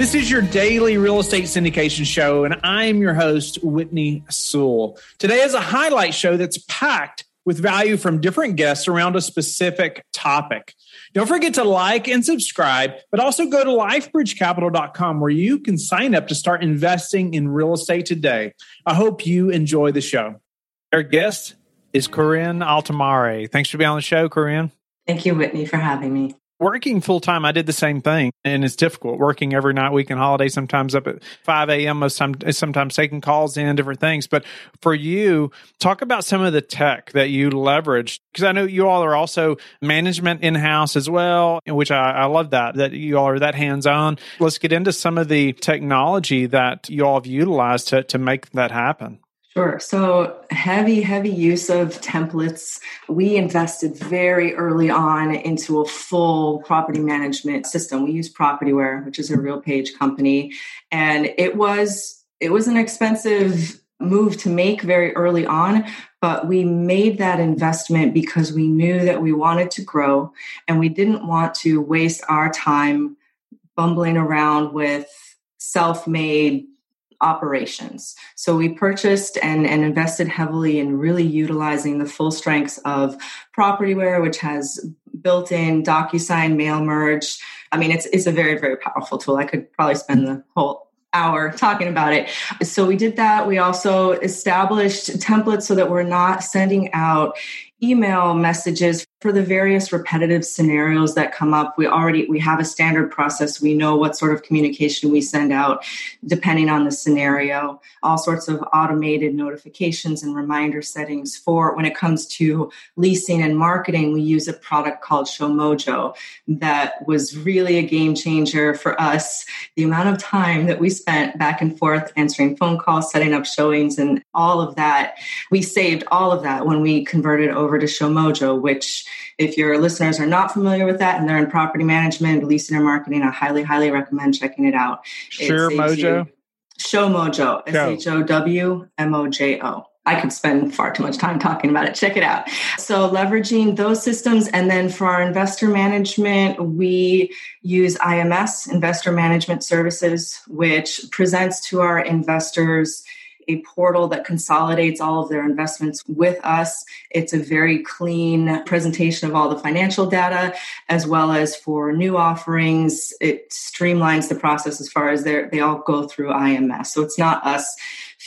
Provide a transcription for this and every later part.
This is your daily real estate syndication show, and I'm your host, Whitney Sewell. Today is a highlight show that's packed with value from different guests around a specific topic. Don't forget to like and subscribe, but also go to lifebridgecapital.com where you can sign up to start investing in real estate today. I hope you enjoy the show. Our guest is Corinn Altomare. Thanks for being on the show, Corinn. Thank you, Whitney, for having me working full time, I did the same thing, and it's difficult working every night, weekend, holiday. Sometimes up at five a.m. Most times, sometimes taking calls in, different things. But for you, talk about some of the tech that you leveraged because I know you all are also management in house as well, which I, I love that that you all are that hands on. Let's get into some of the technology that you all have utilized to to make that happen. Sure. So, heavy, heavy use of templates. We invested very early on into a full property management system. We use Propertyware, which is a RealPage company, and it was it was an expensive move to make very early on, but we made that investment because we knew that we wanted to grow and we didn't want to waste our time bumbling around with self-made operations. So we purchased and, and invested heavily in really utilizing the full strengths of Propertyware, which has built-in DocuSign mail merge. I mean, it's it's a very very powerful tool. I could probably spend the whole hour talking about it. So we did that. We also established templates so that we're not sending out email messages for the various repetitive scenarios that come up we already we have a standard process. We know what sort of communication we send out depending on the scenario. All sorts of automated notifications and reminder settings for when it comes to leasing and marketing we use a product called showmojo that was really a game changer for us. The amount of time that we spent back and forth answering phone calls setting up showings and all of that we saved all of that when we converted over to showmojo which if your listeners are not familiar with that and they're in property management, leasing or marketing, I highly, highly recommend checking it out. Sure, Mojo. Show Mojo. S H O W M O J O. I could spend far too much time talking about it. Check it out. So, leveraging those systems. And then for our investor management, we use IMS, Investor Management Services, which presents to our investors a portal that consolidates all of their investments with us. It's a very clean presentation of all the financial data, as well as for new offerings. It streamlines the process as far as they all go through IMS. So it's not us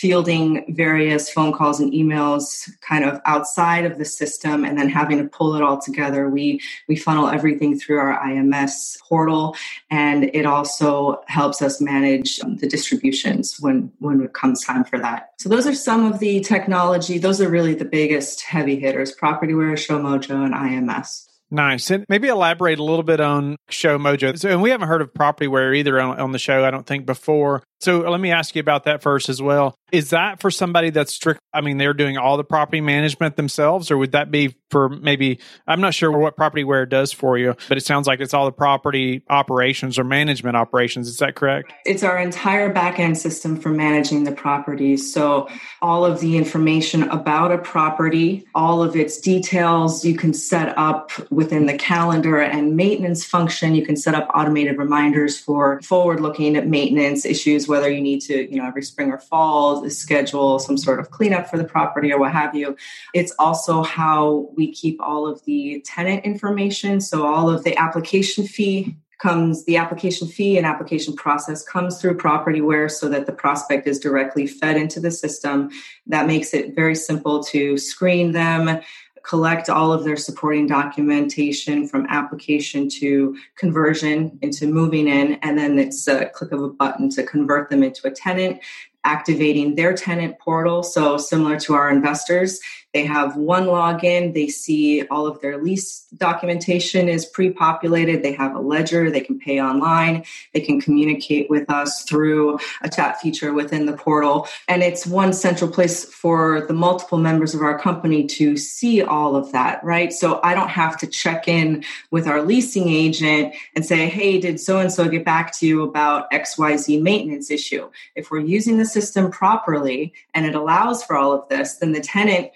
fielding various phone calls and emails kind of outside of the system and then having to pull it all together we we funnel everything through our ims portal and it also helps us manage um, the distributions when when it comes time for that so those are some of the technology those are really the biggest heavy hitters propertyware showmojo and ims Nice. And maybe elaborate a little bit on Show Mojo. So, and we haven't heard of Propertyware either on, on the show, I don't think, before. So let me ask you about that first as well. Is that for somebody that's strict? I mean, they're doing all the property management themselves, or would that be for maybe? I'm not sure what Propertyware does for you, but it sounds like it's all the property operations or management operations. Is that correct? It's our entire back end system for managing the properties. So all of the information about a property, all of its details, you can set up within the calendar and maintenance function. You can set up automated reminders for forward looking maintenance issues whether you need to, you know, every spring or fall schedule some sort of cleanup for the property or what have you. It's also how we keep all of the tenant information. So all of the application fee comes the application fee and application process comes through propertyware so that the prospect is directly fed into the system that makes it very simple to screen them collect all of their supporting documentation from application to conversion into moving in, and then it's a click of a button to convert them into a tenant, activating their tenant portal. So, similar to our investors, they have one login, they see all of their lease documentation is pre populated, they have a ledger, they can pay online, they can communicate with us through a chat feature within the portal. And it's one central place for the multiple members of our company to see all of that, right? So I don't have to check in with our leasing agent and say, hey, did so and so get back to you about XYZ maintenance issue? If we're using the system properly and it allows for all of this, then the tenant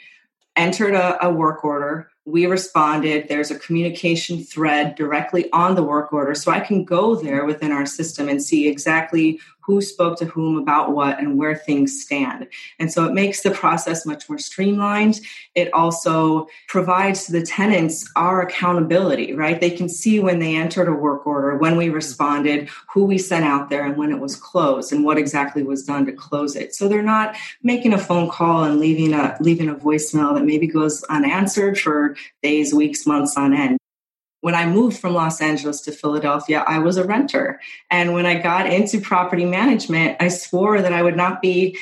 entered a, a, work order. we responded. There's a communication thread directly on the work order. So I can go there within our system and see exactly who spoke to whom about what and where things stand. And so it makes the process much more streamlined. It also provides to the tenants our accountability, right? They can see when they entered a work order, when we responded, who we sent out there, and when it was closed, and what exactly was done to close it. So they're not making a phone call and leaving a leaving a voicemail that maybe goes unanswered for days, weeks, months on end when I moved from Los Angeles to Philadelphia, I was a renter. And when I got into property management, I swore that I would not be,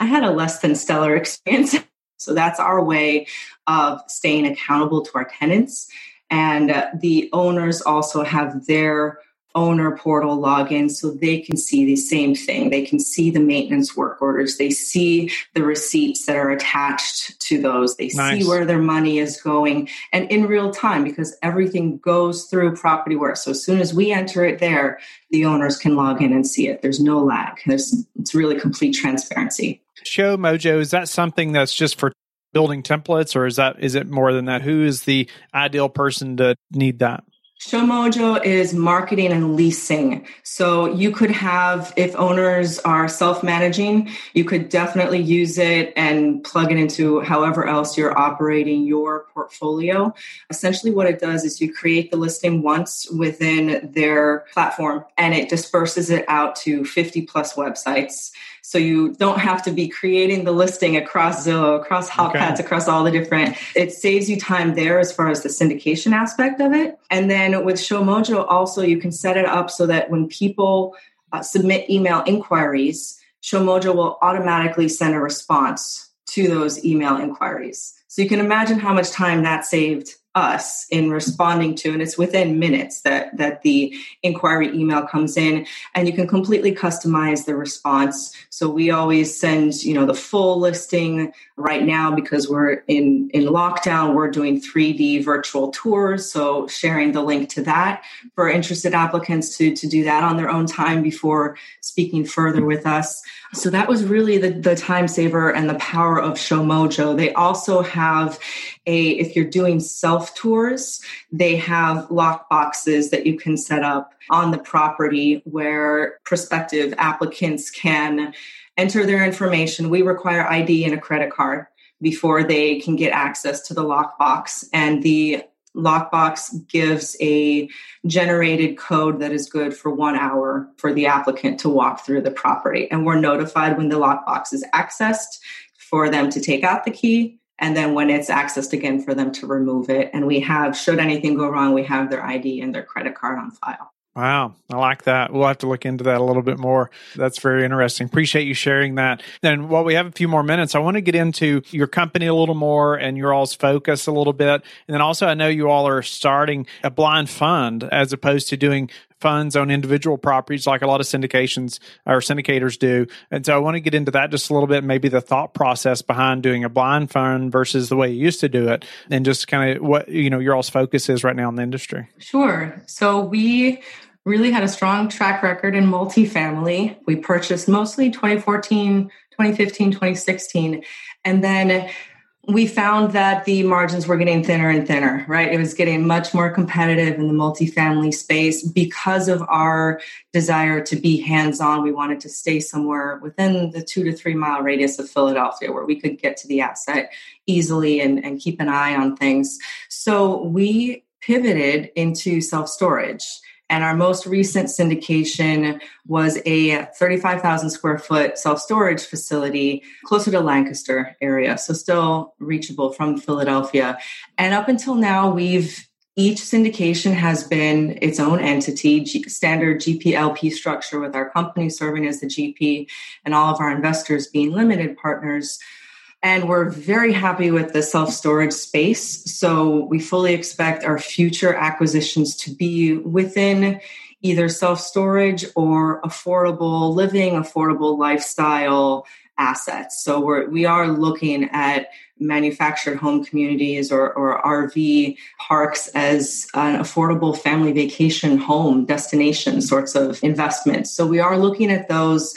I had a less than stellar experience. so that's our way of staying accountable to our tenants. And uh, the owners also have their owner portal login so they can see the same thing. They can see the maintenance work orders. They see the receipts that are attached to those. They nice. see where their money is going and in real time because everything goes through PropertyWare. So as soon as we enter it there, the owners can log in and see it. There's no lag. There's it's really complete transparency. Show Mojo, is that something that's just for building templates or is that is it more than that? Who is the ideal person to need that? Showmojo is marketing and leasing. So you could have, if owners are self managing, you could definitely use it and plug it into however else you're operating your portfolio. Essentially, what it does is you create the listing once within their platform and it disperses it out to 50 plus websites. So you don't have to be creating the listing across Zillow, across HotPads, okay. across all the different. It saves you time there as far as the syndication aspect of it. And then with ShowMojo, also you can set it up so that when people uh, submit email inquiries, ShowMojo will automatically send a response to those email inquiries. So you can imagine how much time that saved us in responding to and it's within minutes that that the inquiry email comes in and you can completely customize the response. So we always send you know the full listing right now because we're in in lockdown. We're doing 3d virtual tours so sharing the link to that for interested applicants to to do that on their own time before speaking further with us. So that was really the, the time saver and the power of Showmojo. They also have a, if you're doing self tours, they have lock boxes that you can set up on the property where prospective applicants can enter their information. We require ID and a credit card before they can get access to the lockbox. And the Lockbox gives a generated code that is good for one hour for the applicant to walk through the property. And we're notified when the lockbox is accessed for them to take out the key. And then when it's accessed again for them to remove it. And we have, should anything go wrong, we have their ID and their credit card on file. Wow, I like that. We'll have to look into that a little bit more. That's very interesting. Appreciate you sharing that. And while we have a few more minutes, I want to get into your company a little more and your all's focus a little bit. And then also, I know you all are starting a blind fund as opposed to doing funds on individual properties like a lot of syndications or syndicators do. And so I want to get into that just a little bit, maybe the thought process behind doing a blind fund versus the way you used to do it and just kind of what, you know, your all's focus is right now in the industry. Sure. So we really had a strong track record in multifamily. We purchased mostly 2014, 2015, 2016. And then we found that the margins were getting thinner and thinner, right? It was getting much more competitive in the multifamily space because of our desire to be hands on. We wanted to stay somewhere within the two to three mile radius of Philadelphia where we could get to the asset easily and, and keep an eye on things. So we pivoted into self storage. And our most recent syndication was a 35,000 square foot self storage facility closer to Lancaster area, so still reachable from Philadelphia. And up until now, we've each syndication has been its own entity, G- standard GPLP structure, with our company serving as the GP and all of our investors being limited partners. And we're very happy with the self storage space. So we fully expect our future acquisitions to be within either self storage or affordable living, affordable lifestyle assets. So we're, we are looking at manufactured home communities or, or RV parks as an affordable family vacation home destination sorts of investments. So we are looking at those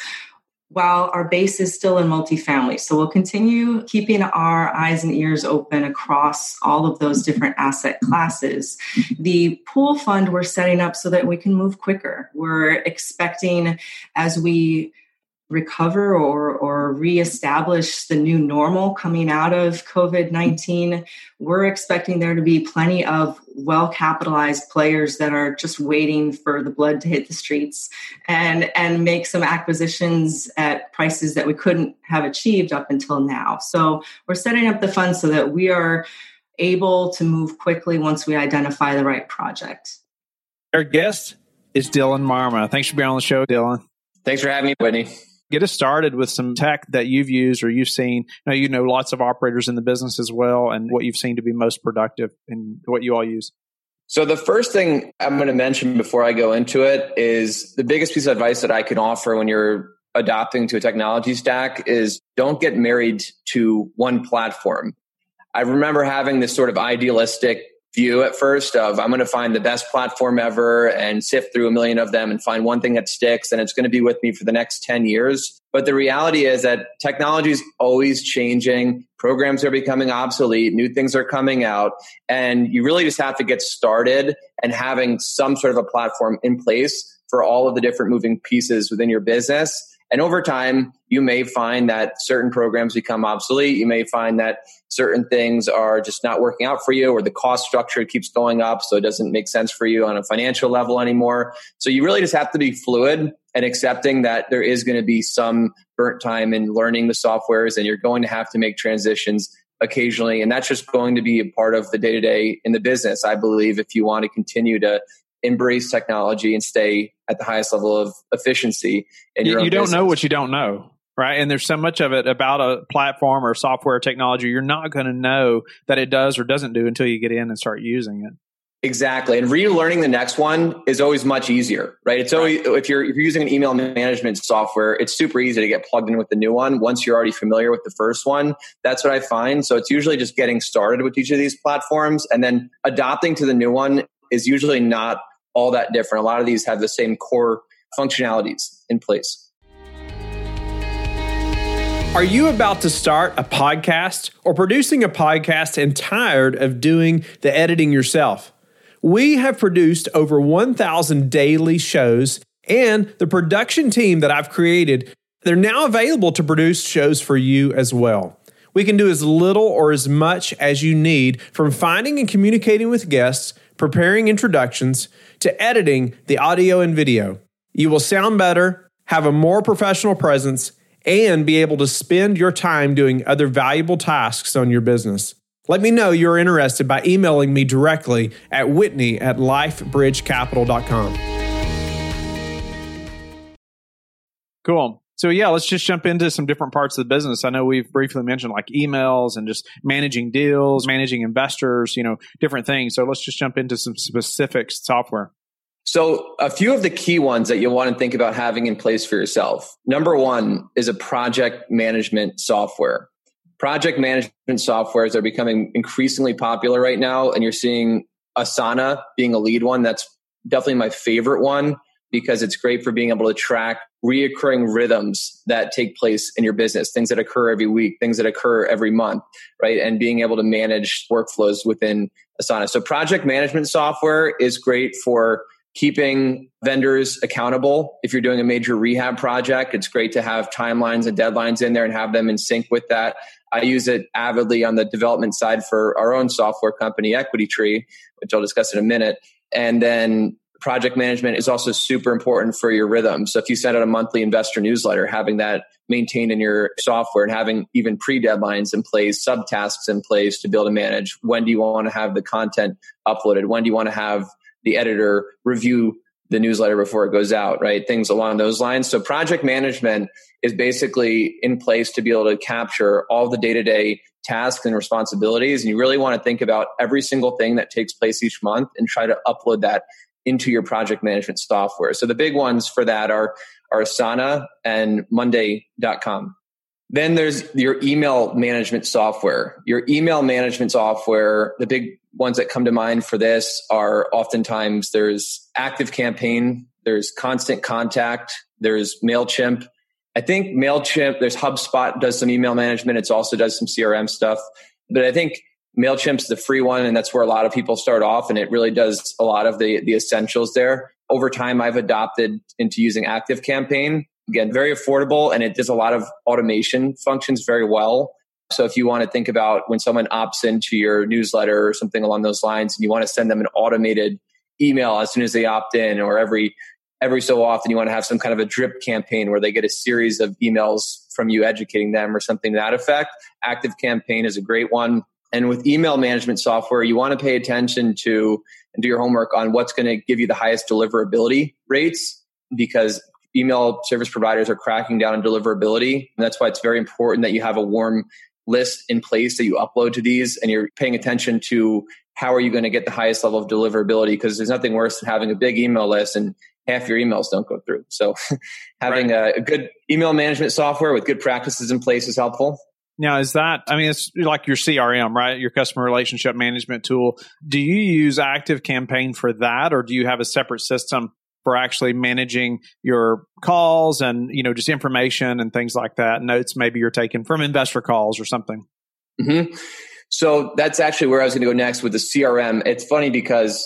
while our base is still in multifamily. So we'll continue keeping our eyes and ears open across all of those different asset classes. The pool fund we're setting up so that we can move quicker. We're expecting as we recover or, or reestablish the new normal coming out of COVID 19, we're expecting there to be plenty of well capitalized players that are just waiting for the blood to hit the streets and, and make some acquisitions at prices that we couldn't have achieved up until now. So we're setting up the fund so that we are able to move quickly once we identify the right project. Our guest is Dylan Marma. Thanks for being on the show, Dylan. Thanks for having me, Whitney get us started with some tech that you've used or you've seen. Now, you know lots of operators in the business as well, and what you've seen to be most productive and what you all use. So, the first thing I'm going to mention before I go into it is the biggest piece of advice that I can offer when you're adopting to a technology stack is don't get married to one platform. I remember having this sort of idealistic view at first of I'm going to find the best platform ever and sift through a million of them and find one thing that sticks and it's going to be with me for the next 10 years. But the reality is that technology is always changing. Programs are becoming obsolete. New things are coming out. And you really just have to get started and having some sort of a platform in place for all of the different moving pieces within your business and over time, you may find that certain programs become obsolete. You may find that certain things are just not working out for you or the cost structure keeps going up. So it doesn't make sense for you on a financial level anymore. So you really just have to be fluid and accepting that there is going to be some burnt time in learning the softwares and you're going to have to make transitions occasionally. And that's just going to be a part of the day to day in the business. I believe if you want to continue to embrace technology and stay at the highest level of efficiency. In you, you don't business. know what you don't know. Right. And there's so much of it about a platform or software technology, you're not going to know that it does or doesn't do until you get in and start using it. Exactly. And relearning the next one is always much easier, right? It's always, if you're, if you're using an email management software, it's super easy to get plugged in with the new one once you're already familiar with the first one. That's what I find. So it's usually just getting started with each of these platforms and then adopting to the new one is usually not all that different. A lot of these have the same core functionalities in place. Are you about to start a podcast or producing a podcast and tired of doing the editing yourself? We have produced over 1,000 daily shows, and the production team that I've created, they're now available to produce shows for you as well. We can do as little or as much as you need from finding and communicating with guests, preparing introductions, to editing the audio and video. You will sound better, have a more professional presence, and be able to spend your time doing other valuable tasks on your business. Let me know you're interested by emailing me directly at whitney at lifebridgecapital.com. Cool. So yeah, let's just jump into some different parts of the business. I know we've briefly mentioned like emails and just managing deals, managing investors, you know, different things. So let's just jump into some specific software. So, a few of the key ones that you'll want to think about having in place for yourself. Number one is a project management software. Project management softwares are becoming increasingly popular right now, and you're seeing Asana being a lead one. That's definitely my favorite one because it's great for being able to track reoccurring rhythms that take place in your business, things that occur every week, things that occur every month, right? And being able to manage workflows within Asana. So project management software is great for keeping vendors accountable. If you're doing a major rehab project, it's great to have timelines and deadlines in there and have them in sync with that. I use it avidly on the development side for our own software company, Equity Tree, which I'll discuss in a minute. And then project management is also super important for your rhythm. So if you send out a monthly investor newsletter, having that maintained in your software and having even pre deadlines in place, subtasks in place to be able to manage when do you want to have the content uploaded? When do you want to have the editor review the newsletter before it goes out, right? Things along those lines. So project management is basically in place to be able to capture all the day to day tasks and responsibilities. And you really want to think about every single thing that takes place each month and try to upload that into your project management software. So the big ones for that are, are Asana and Monday.com. Then there's your email management software. Your email management software, the big ones that come to mind for this are oftentimes there's Active Campaign, there's Constant Contact, there's MailChimp, I think MailChimp, there's HubSpot does some email management. It's also does some CRM stuff. But I think MailChimp's the free one, and that's where a lot of people start off, and it really does a lot of the, the essentials there. Over time, I've adopted into using Active Campaign. Again, very affordable, and it does a lot of automation functions very well. So if you want to think about when someone opts into your newsletter or something along those lines, and you want to send them an automated email as soon as they opt in, or every every so often you want to have some kind of a drip campaign where they get a series of emails from you educating them or something to that effect. Active Campaign is a great one. And with email management software, you want to pay attention to and do your homework on what's going to give you the highest deliverability rates because email service providers are cracking down on deliverability. And that's why it's very important that you have a warm list in place that you upload to these and you're paying attention to how are you going to get the highest level of deliverability because there's nothing worse than having a big email list and half your emails don't go through. So having right. a, a, good email management software with good practices in place is helpful. Now, is that, I mean, it's like your CRM, right? Your customer relationship management tool. Do you use Active Campaign for that, or do you have a separate system for actually managing your calls and, you know, just information and things like that? Notes maybe you're taking from investor calls or something? Mm-hmm. So that's actually where I was going to go next with the CRM. It's funny because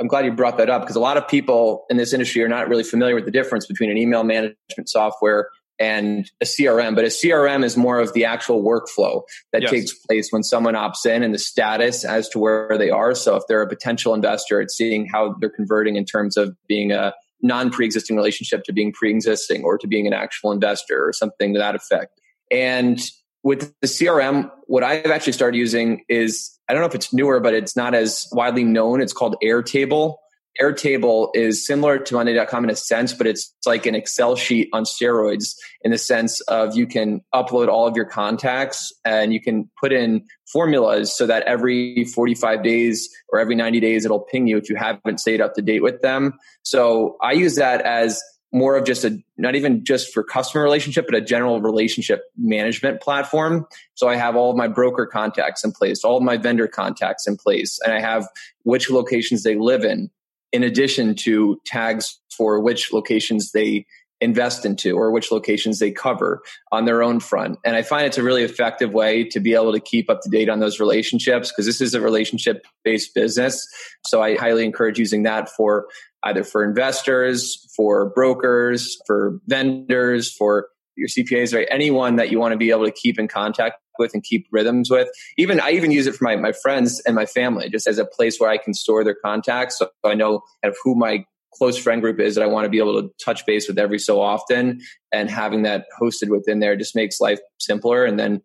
I'm glad you brought that up because a lot of people in this industry are not really familiar with the difference between an email management software and a CRM, but a CRM is more of the actual workflow that yes. takes place when someone opts in and the status as to where they are. So if they're a potential investor, it's seeing how they're converting in terms of being a non pre-existing relationship to being pre-existing or to being an actual investor or something to that effect. And with the CRM, what I've actually started using is I don't know if it's newer, but it's not as widely known. It's called Airtable. Airtable is similar to Monday.com in a sense, but it's like an Excel sheet on steroids in the sense of you can upload all of your contacts and you can put in formulas so that every 45 days or every 90 days it'll ping you if you haven't stayed up to date with them. So I use that as more of just a not even just for customer relationship but a general relationship management platform so i have all of my broker contacts in place all of my vendor contacts in place and i have which locations they live in in addition to tags for which locations they invest into or which locations they cover on their own front. And I find it's a really effective way to be able to keep up to date on those relationships because this is a relationship based business. So I highly encourage using that for either for investors, for brokers, for vendors, for your CPAs, right? Anyone that you want to be able to keep in contact with and keep rhythms with. Even I even use it for my, my friends and my family, just as a place where I can store their contacts. So I know kind of who my close friend group is that I want to be able to touch base with every so often. And having that hosted within there just makes life simpler. And then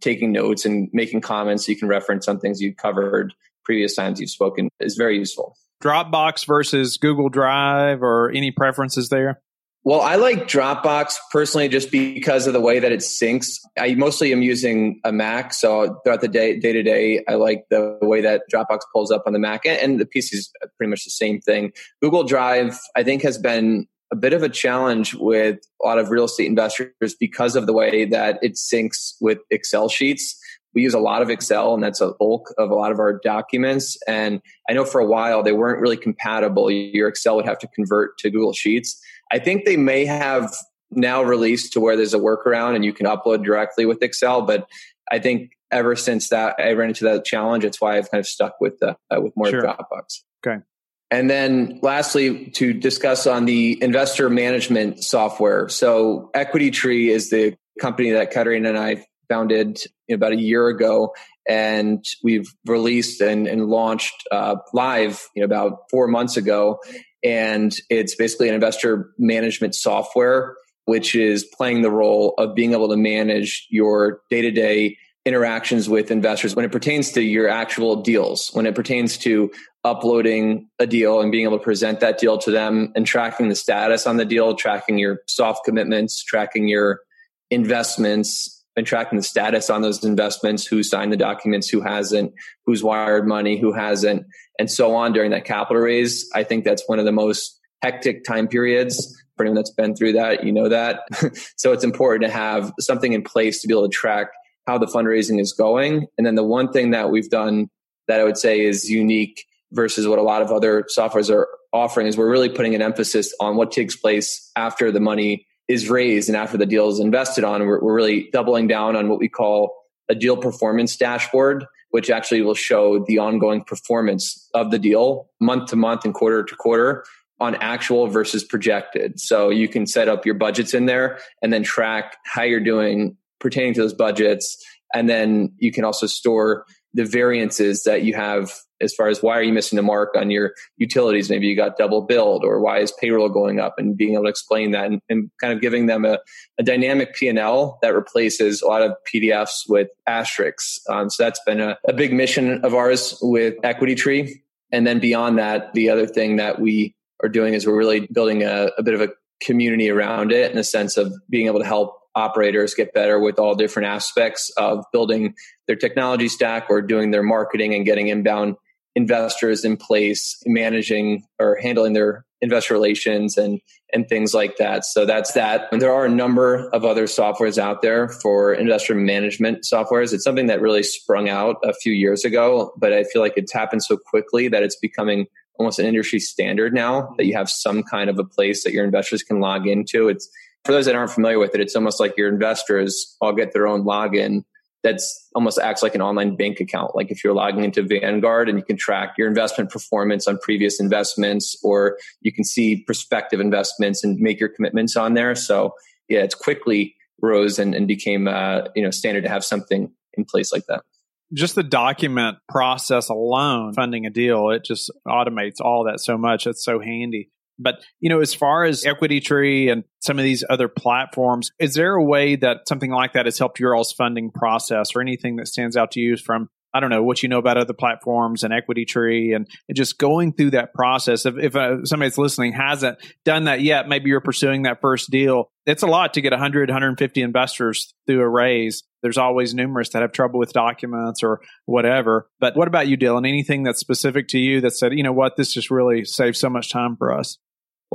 taking notes and making comments so you can reference some things you covered previous times you've spoken is very useful. Dropbox versus Google Drive or any preferences there? Well, I like Dropbox personally just because of the way that it syncs. I mostly am using a Mac, so throughout the day, day to day, I like the way that Dropbox pulls up on the Mac, and the PC is pretty much the same thing. Google Drive, I think, has been a bit of a challenge with a lot of real estate investors because of the way that it syncs with Excel sheets. We use a lot of Excel, and that's a bulk of a lot of our documents. And I know for a while they weren't really compatible. Your Excel would have to convert to Google Sheets. I think they may have now released to where there's a workaround and you can upload directly with Excel. But I think ever since that I ran into that challenge, it's why I've kind of stuck with the uh, with more sure. Dropbox. Okay. And then lastly, to discuss on the investor management software. So Equity Tree is the company that Katarina and I founded about a year ago. And we've released and, and launched uh, live you know, about four months ago and it's basically an investor management software which is playing the role of being able to manage your day-to-day interactions with investors when it pertains to your actual deals when it pertains to uploading a deal and being able to present that deal to them and tracking the status on the deal tracking your soft commitments tracking your investments and tracking the status on those investments, who signed the documents, who hasn't, who's wired money, who hasn't, and so on during that capital raise. I think that's one of the most hectic time periods. For anyone that's been through that, you know that. so it's important to have something in place to be able to track how the fundraising is going. And then the one thing that we've done that I would say is unique versus what a lot of other softwares are offering is we're really putting an emphasis on what takes place after the money is raised and after the deal is invested on, we're, we're really doubling down on what we call a deal performance dashboard, which actually will show the ongoing performance of the deal month to month and quarter to quarter on actual versus projected. So you can set up your budgets in there and then track how you're doing pertaining to those budgets. And then you can also store the variances that you have as far as why are you missing the mark on your utilities? Maybe you got double billed or why is payroll going up? And being able to explain that and, and kind of giving them a, a dynamic p&l that replaces a lot of pdfs with asterisks. Um, so that's been a, a big mission of ours with equity tree and then beyond that the other thing that we are doing is we're really building a, a bit of a community around it in the sense of being able to help operators get better with all different aspects of building their technology stack or doing their marketing and getting inbound investors in place, managing or handling their investor relations and and things like that. So that's that. And there are a number of other softwares out there for investor management softwares. It's something that really sprung out a few years ago, but I feel like it's happened so quickly that it's becoming almost an industry standard now that you have some kind of a place that your investors can log into. It's for those that aren't familiar with it, it's almost like your investors all get their own login that's almost acts like an online bank account. Like if you're logging into Vanguard and you can track your investment performance on previous investments, or you can see prospective investments and make your commitments on there. So yeah, it's quickly rose and, and became uh, you know standard to have something in place like that. Just the document process alone, funding a deal, it just automates all that so much. It's so handy. But, you know, as far as Equity Tree and some of these other platforms, is there a way that something like that has helped your all's funding process or anything that stands out to you from, I don't know, what you know about other platforms and Equity Tree and, just going through that process? If, if uh, listening hasn't done that yet, maybe you're pursuing that first deal. It's a lot to get 100, 150 investors through a raise. There's always numerous that have trouble with documents or whatever. But what about you, Dylan? Anything that's specific to you that said, you know what, this just really saves so much time for us?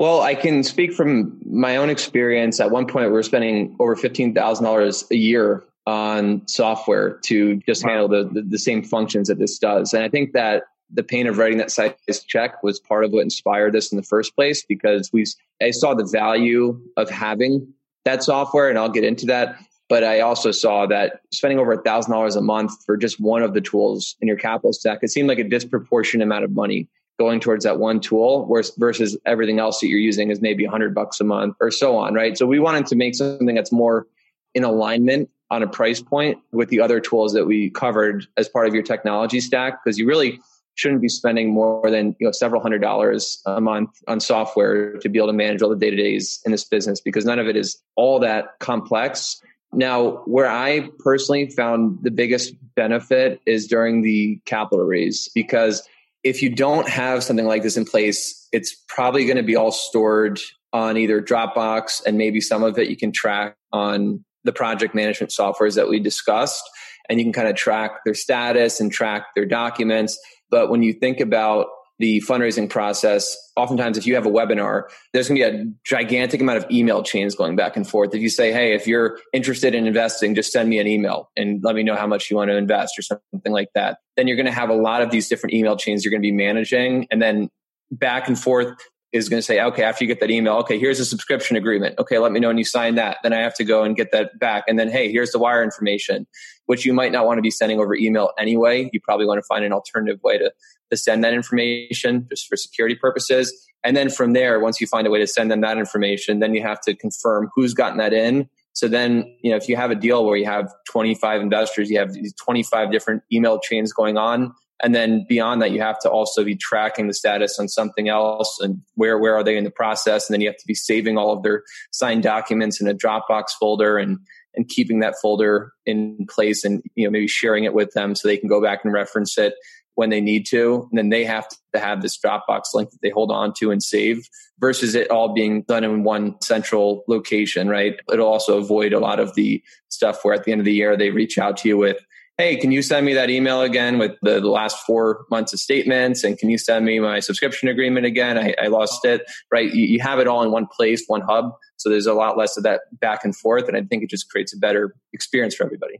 Well, I can speak from my own experience. At one point, we were spending over fifteen thousand dollars a year on software to just wow. handle the, the, the same functions that this does. And I think that the pain of writing that size check was part of what inspired this in the first place because we I saw the value of having that software, and I'll get into that. But I also saw that spending over a thousand dollars a month for just one of the tools in your capital stack, it seemed like a disproportionate amount of money going towards that one tool versus everything else that you're using is maybe 100 bucks a month or so on right? So we wanted to make something that's more in alignment on a price point with the other tools that we covered as part of your technology stack because you really shouldn't be spending more than you know several hundred dollars a month on software to be able to manage all the day-to-days in this business because none of it is all that complex. Now where i personally found the biggest benefit is during the capital raise because if you don't have something like this in place, it's probably going to be all stored on either Dropbox and maybe some of it you can track on the project management softwares that we discussed. And you can kind of track their status and track their documents. But when you think about the fundraising process, oftentimes if you have a webinar, there's going to be a gigantic amount of email chains going back and forth. If you say, hey, if you're interested in investing, just send me an email and let me know how much you want to invest or something like that. Then you're going to have a lot of these different email chains you're going to be managing. And then back and forth is going to say, okay, after you get that email, okay, here's a subscription agreement. Okay, let me know when you sign that. Then I have to go and get that back. And then, hey, here's the wire information, which you might not want to be sending over email anyway. You probably want to find an alternative way to, to send that information just for security purposes. And then from there, once you find a way to send them that information, then you have to confirm who's gotten that in. So then, you know, if you have a deal where you have 25 investors, you have these 25 different email chains going on, and then beyond that, you have to also be tracking the status on something else and where, where are they in the process? And then you have to be saving all of their signed documents in a Dropbox folder and, and keeping that folder in place and, you know, maybe sharing it with them so they can go back and reference it when they need to. And then they have to have this Dropbox link that they hold on to and save versus it all being done in one central location, right? It'll also avoid a lot of the stuff where at the end of the year they reach out to you with, hey, can you send me that email again with the, the, last four months of statements? And can you send me my subscription agreement again? I, I lost it, right? You, you, have it all in one place, one hub. So there's a lot less of that back and forth. And I think it just creates a better experience for everybody.